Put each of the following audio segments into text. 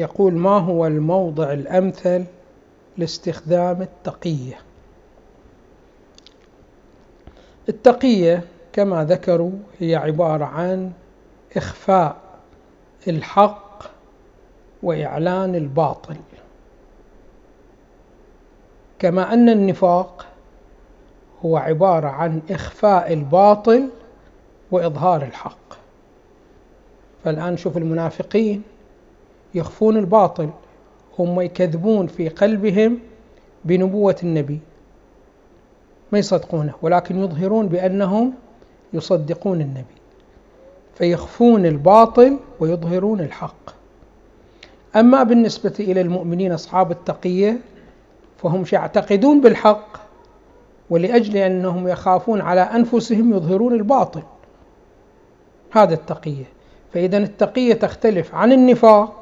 يقول ما هو الموضع الأمثل لاستخدام التقية؟ التقية كما ذكروا هي عبارة عن إخفاء الحق وإعلان الباطل. كما أن النفاق هو عبارة عن إخفاء الباطل وإظهار الحق. فالآن شوف المنافقين. يخفون الباطل هم يكذبون في قلبهم بنبوة النبي. ما يصدقونه؟ ولكن يظهرون بأنهم يصدقون النبي. فيخفون الباطل ويظهرون الحق. أما بالنسبة إلى المؤمنين أصحاب التقية فهم يعتقدون بالحق ولأجل أنهم يخافون على أنفسهم يظهرون الباطل. هذا التقية. فإذا التقية تختلف عن النفاق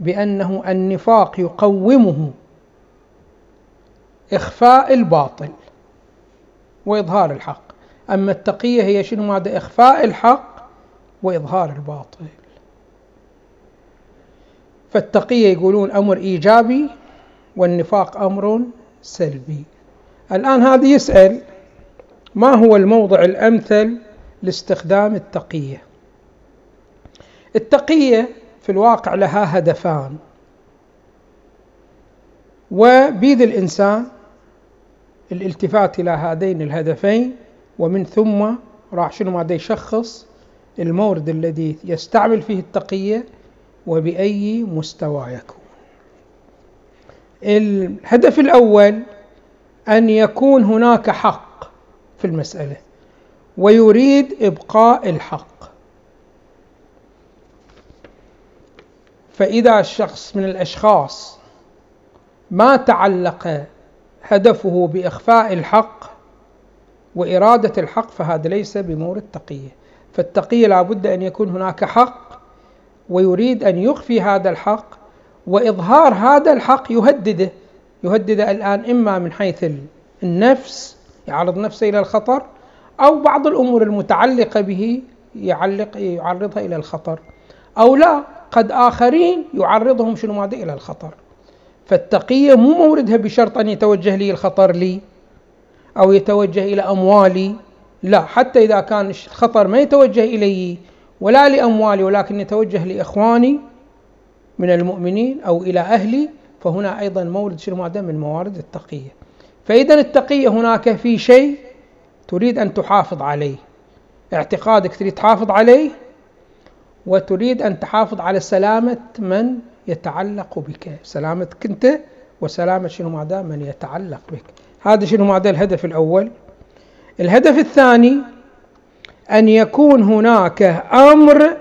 بأنه النفاق يقومه إخفاء الباطل وإظهار الحق. أما التقية هي شنو ماذا إخفاء الحق وإظهار الباطل. فالتقية يقولون أمر إيجابي والنفاق أمر سلبي. الآن هذا يسأل ما هو الموضع الأمثل لاستخدام التقية؟ التقية في الواقع لها هدفان. وبيد الإنسان الالتفات إلى هذين الهدفين ومن ثم راح شنو ما يشخص المورد الذي يستعمل فيه التقية وبأي مستوى يكون. الهدف الأول أن يكون هناك حق في المسألة ويريد إبقاء الحق. فإذا الشخص من الأشخاص ما تعلق هدفه بإخفاء الحق وإرادة الحق فهذا ليس بمورد تقية فالتقية لابد أن يكون هناك حق ويريد أن يخفي هذا الحق وإظهار هذا الحق يهدده. يهدده الآن إما من حيث النفس يعرض نفسه إلى الخطر أو بعض الأمور المتعلقة به يعلق يعرضها إلى الخطر أو لا. قد آخرين يعرضهم شنو ماذا؟ إلى الخطر. فالتقية مو موردها بشرط أن يتوجه لي الخطر لي أو يتوجه إلى أموالي. لا حتى إذا كان الخطر ما يتوجه إلي ولا لأموالي ولكن يتوجه لإخواني من المؤمنين أو إلى أهلي فهنا أيضا مورد شنو ماذا؟ من موارد التقية. فإذا التقية هناك في شيء تريد أن تحافظ عليه. اعتقادك تريد تحافظ عليه؟ وتريد أن تحافظ على سلامة من يتعلق بك. سلامتك أنت وسلامة شنو ماذا؟ من يتعلق بك. هذا شنو ماذا؟ الهدف الأول. الهدف الثاني أن يكون هناك أمر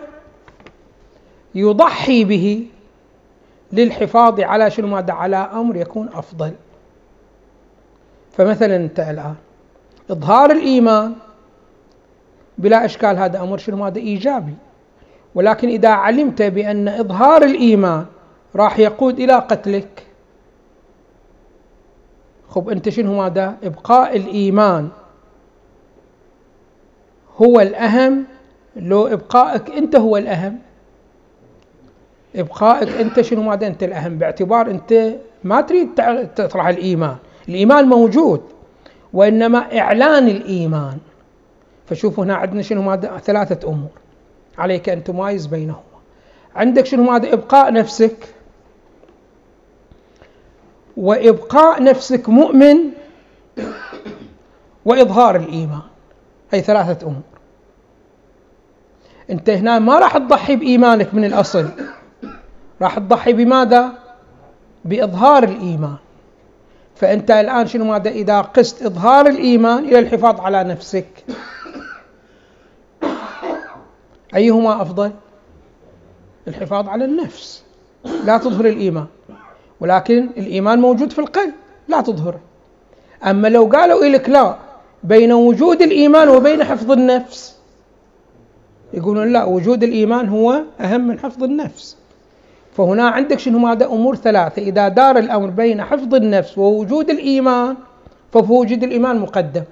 يضحي به للحفاظ على شنو ماذا؟ على أمر يكون أفضل. فمثلا أنت الآن إظهار الإيمان بلا إشكال هذا أمر شنو ماذا؟ إيجابي. ولكن إذا علمت بأن إظهار الإيمان راح يقود إلى قتلك خب أنت شنو ماذا؟ إبقاء الإيمان هو الأهم لو إبقائك أنت هو الأهم. إبقائك أنت شنو ماذا؟ أنت الأهم. باعتبار أنت ما تريد تطرح الإيمان. الإيمان موجود وإنما إعلان الإيمان. فشوفوا هنا عندنا شنو ماذا؟ ثلاثة أمور. عليك أن تمايز بينهما. عندك شنو؟ ماذا إبقاء نفسك. وإبقاء نفسك مؤمن وإظهار الإيمان. هي ثلاثة أمور. أنت هنا ما راح تضحي بإيمانك من الأصل. راح تضحي بماذا؟ بإظهار الإيمان. فأنت الآن شنو ماذا؟ إذا قست إظهار الإيمان إلى الحفاظ على نفسك أيهما أفضل؟ الحفاظ على النفس. لا تظهر الإيمان. ولكن الإيمان موجود في القلب. لا تظهره أما لو قالوا لك لا بين وجود الإيمان وبين حفظ النفس يقولون لا وجود الإيمان هو أهم من حفظ النفس. فهنا عندك شنو؟ ماذا أمور ثلاثة. إذا دار الأمر بين حفظ النفس ووجود الإيمان فوجود الإيمان مقدم.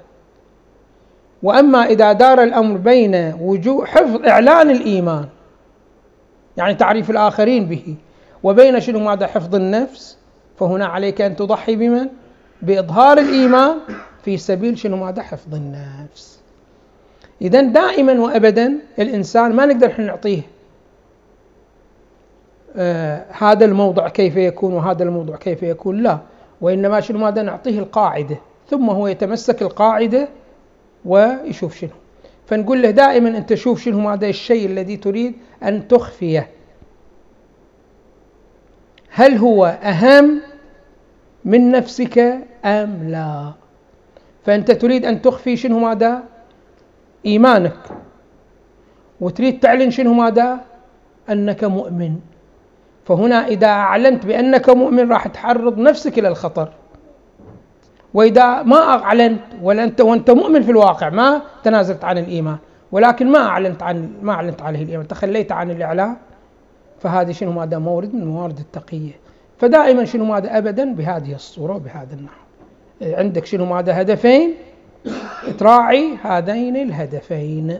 وأما إذا دار الأمر بين وجود حفظ إعلان الإيمان يعني تعريف الآخرين به وبين شنو ماذا حفظ النفس فهنا عليك أن تضحي بمن؟ بإظهار الإيمان في سبيل شنو ماذا حفظ النفس. إذا دائما وأبدا الإنسان ما نقدر إحنا نعطيه آه هذا الموضع كيف يكون وهذا الموضوع كيف يكون لا وإنما شنو ماذا نعطيه القاعدة ثم هو يتمسك القاعدة ويشوف شنو. فنقول له دائما أنت شوف شنو هذا الشيء الذي تريد أن تخفيه. هل هو أهم من نفسك أم لا؟ فأنت تريد أن تخفي شنو ماذا؟ إيمانك. وتريد تعلن شنو ماذا؟ أنك مؤمن. فهنا إذا أعلنت بأنك مؤمن راح تعرض نفسك إلى الخطر. وإذا ما أعلنت ولا أنت وأنت مؤمن في الواقع ما تنازلت عن الإيمان. ولكن ما أعلنت عن ما أعلنت عليه الإيمان. تخليت عن الإعلان فهذه شنو؟ ماذا مورد من موارد التقية. فدائما شنو؟ ماذا أبدا بهذه الصورة وبهذا النحو. عندك شنو؟ ماذا هدفين. تراعي هذين الهدفين.